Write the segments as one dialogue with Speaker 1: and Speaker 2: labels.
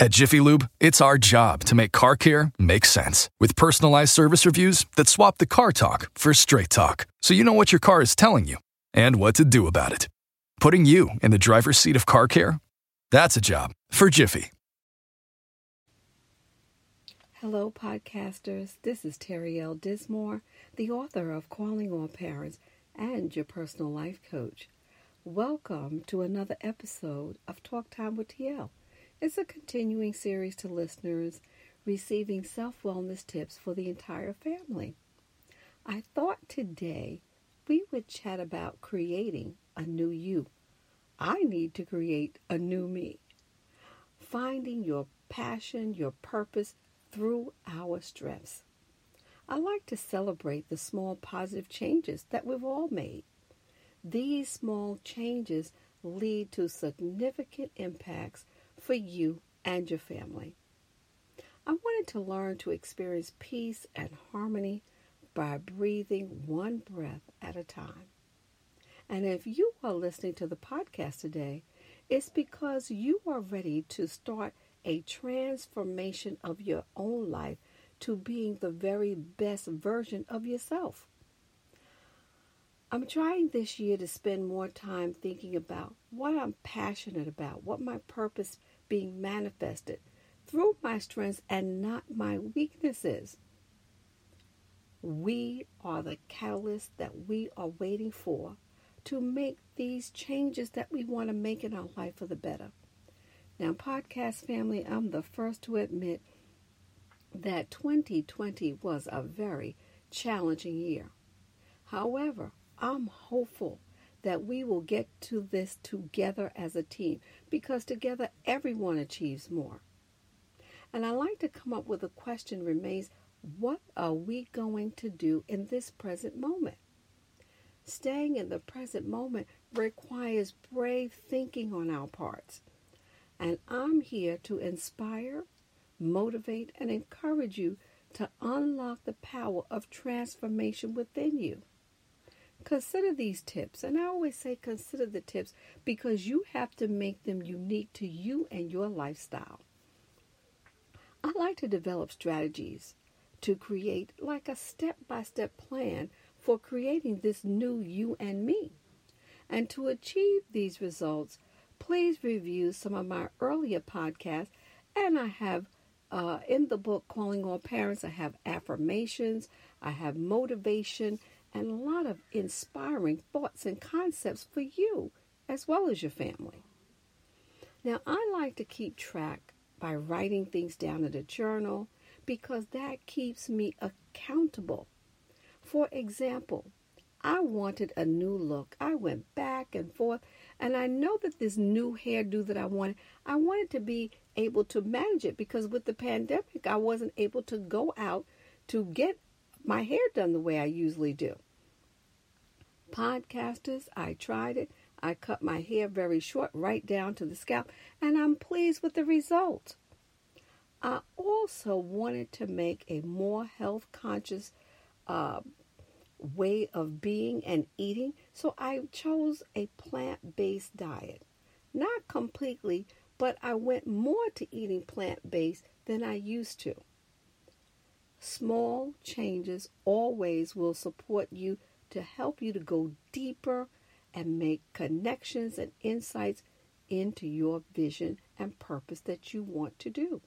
Speaker 1: At Jiffy Lube, it's our job to make car care make sense with personalized service reviews that swap the car talk for straight talk so you know what your car is telling you and what to do about it. Putting you in the driver's seat of car care? That's a job for Jiffy.
Speaker 2: Hello, podcasters. This is Terry L. Dismore, the author of Calling All Parents and your personal life coach. Welcome to another episode of Talk Time with TL. It's a continuing series to listeners receiving self wellness tips for the entire family. I thought today we would chat about creating a new you. I need to create a new me. Finding your passion, your purpose through our strengths. I like to celebrate the small positive changes that we've all made. These small changes lead to significant impacts for you and your family. I wanted to learn to experience peace and harmony by breathing one breath at a time. And if you are listening to the podcast today, it's because you are ready to start a transformation of your own life to being the very best version of yourself. I'm trying this year to spend more time thinking about what I'm passionate about, what my purpose being manifested through my strengths and not my weaknesses. We are the catalyst that we are waiting for to make these changes that we want to make in our life for the better. Now, podcast family, I'm the first to admit that 2020 was a very challenging year. However, I'm hopeful that we will get to this together as a team because together everyone achieves more. And I like to come up with a question remains what are we going to do in this present moment? Staying in the present moment requires brave thinking on our parts. And I'm here to inspire, motivate, and encourage you to unlock the power of transformation within you. Consider these tips. And I always say consider the tips because you have to make them unique to you and your lifestyle. I like to develop strategies to create like a step by step plan for creating this new you and me. And to achieve these results, please review some of my earlier podcasts. And I have uh, in the book Calling All Parents, I have affirmations, I have motivation, and a lot of inspiring thoughts and concepts for you as well as your family. Now, I like to keep track by writing things down in a journal because that keeps me accountable. For example, I wanted a new look. I went back and forth, and I know that this new hairdo that I wanted, I wanted to be able to manage it because with the pandemic, I wasn't able to go out to get my hair done the way I usually do. Podcasters, I tried it. I cut my hair very short, right down to the scalp, and I'm pleased with the result. I also wanted to make a more health conscious uh, way of being and eating, so I chose a plant based diet. Not completely, but I went more to eating plant based than I used to. Small changes always will support you to help you to go deeper and make connections and insights into your vision and purpose that you want to do.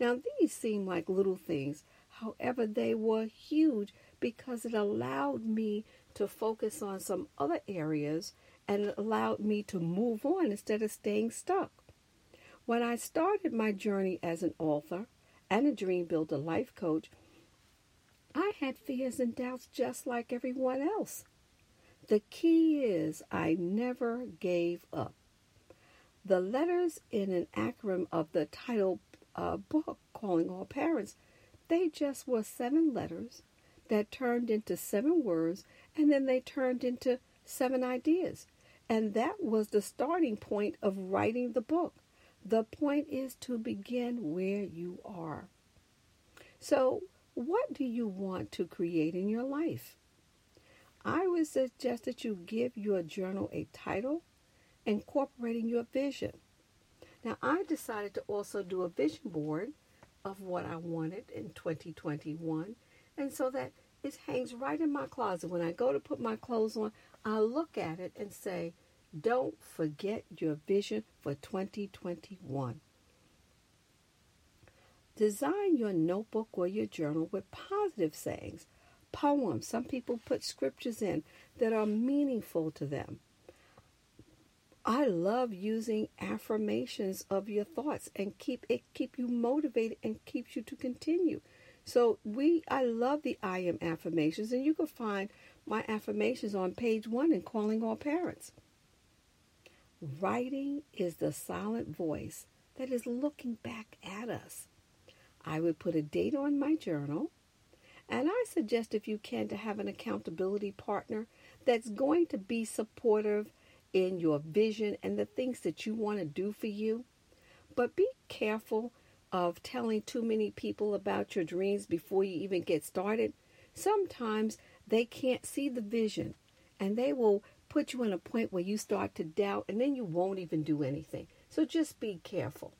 Speaker 2: Now, these seem like little things, however, they were huge because it allowed me to focus on some other areas and it allowed me to move on instead of staying stuck. When I started my journey as an author, and a Dream Builder life coach, I had fears and doubts just like everyone else. The key is I never gave up. The letters in an acronym of the title uh, book, Calling All Parents, they just were seven letters that turned into seven words and then they turned into seven ideas. And that was the starting point of writing the book. The point is to begin where you are. So, what do you want to create in your life? I would suggest that you give your journal a title incorporating your vision. Now, I decided to also do a vision board of what I wanted in 2021. And so that it hangs right in my closet. When I go to put my clothes on, I look at it and say, don't forget your vision for 2021. Design your notebook or your journal with positive sayings, poems. Some people put scriptures in that are meaningful to them. I love using affirmations of your thoughts and keep it keep you motivated and keeps you to continue. So we I love the I am affirmations and you can find my affirmations on page 1 in calling all parents. Writing is the silent voice that is looking back at us. I would put a date on my journal and I suggest if you can to have an accountability partner that's going to be supportive in your vision and the things that you want to do for you. But be careful of telling too many people about your dreams before you even get started. Sometimes they can't see the vision and they will put you in a point where you start to doubt and then you won't even do anything. So just be careful.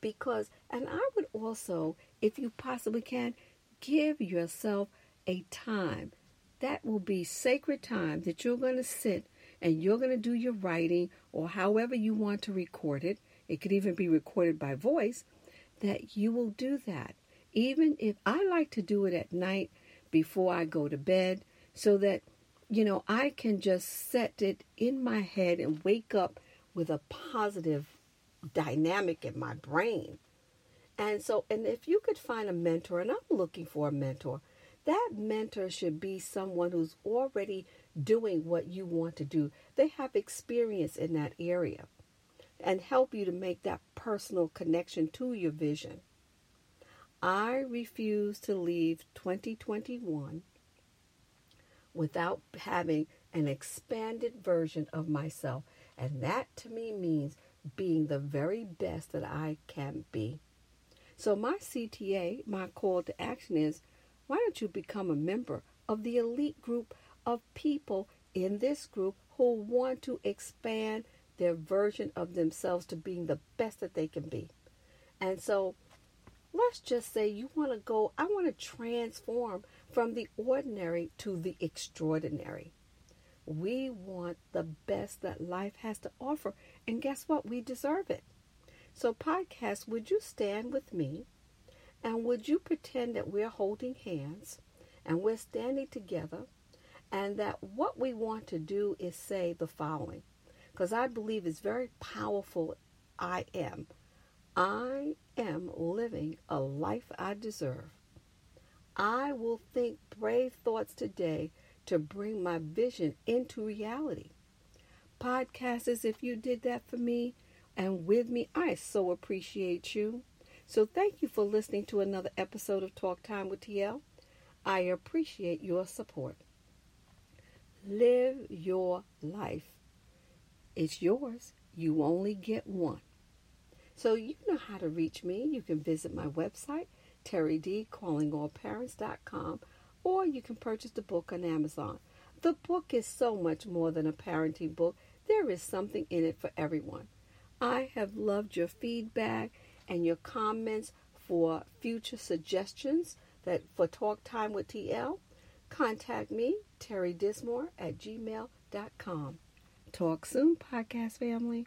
Speaker 2: Because, and I would also, if you possibly can, give yourself a time. That will be sacred time that you're going to sit and you're going to do your writing or however you want to record it, it could even be recorded by voice, that you will do that. Even if I like to do it at night before I go to bed so that, you know, I can just set it in my head and wake up with a positive dynamic in my brain. And so, and if you could find a mentor, and I'm looking for a mentor, that mentor should be someone who's already doing what you want to do. They have experience in that area and help you to make that personal connection to your vision. I refuse to leave 2021 without having an expanded version of myself. And that to me means being the very best that I can be. So, my CTA, my call to action is why don't you become a member of the elite group of people in this group who want to expand their version of themselves to being the best that they can be. And so let's just say you want to go, I want to transform from the ordinary to the extraordinary. We want the best that life has to offer. And guess what? We deserve it. So, podcast, would you stand with me and would you pretend that we're holding hands and we're standing together and that what we want to do is say the following, because I believe it's very powerful. I am. I am living a life I deserve. I will think brave thoughts today to bring my vision into reality. Podcasters, if you did that for me and with me, I so appreciate you. So thank you for listening to another episode of Talk Time with TL. I appreciate your support. Live your life. It's yours. You only get one. So you know how to reach me. You can visit my website, terrydcallingallparents.com, or you can purchase the book on Amazon. The book is so much more than a parenting book. There is something in it for everyone. I have loved your feedback and your comments for future suggestions that for Talk Time with TL contact me, Terry Dismore at gmail.com. Talk soon, podcast family.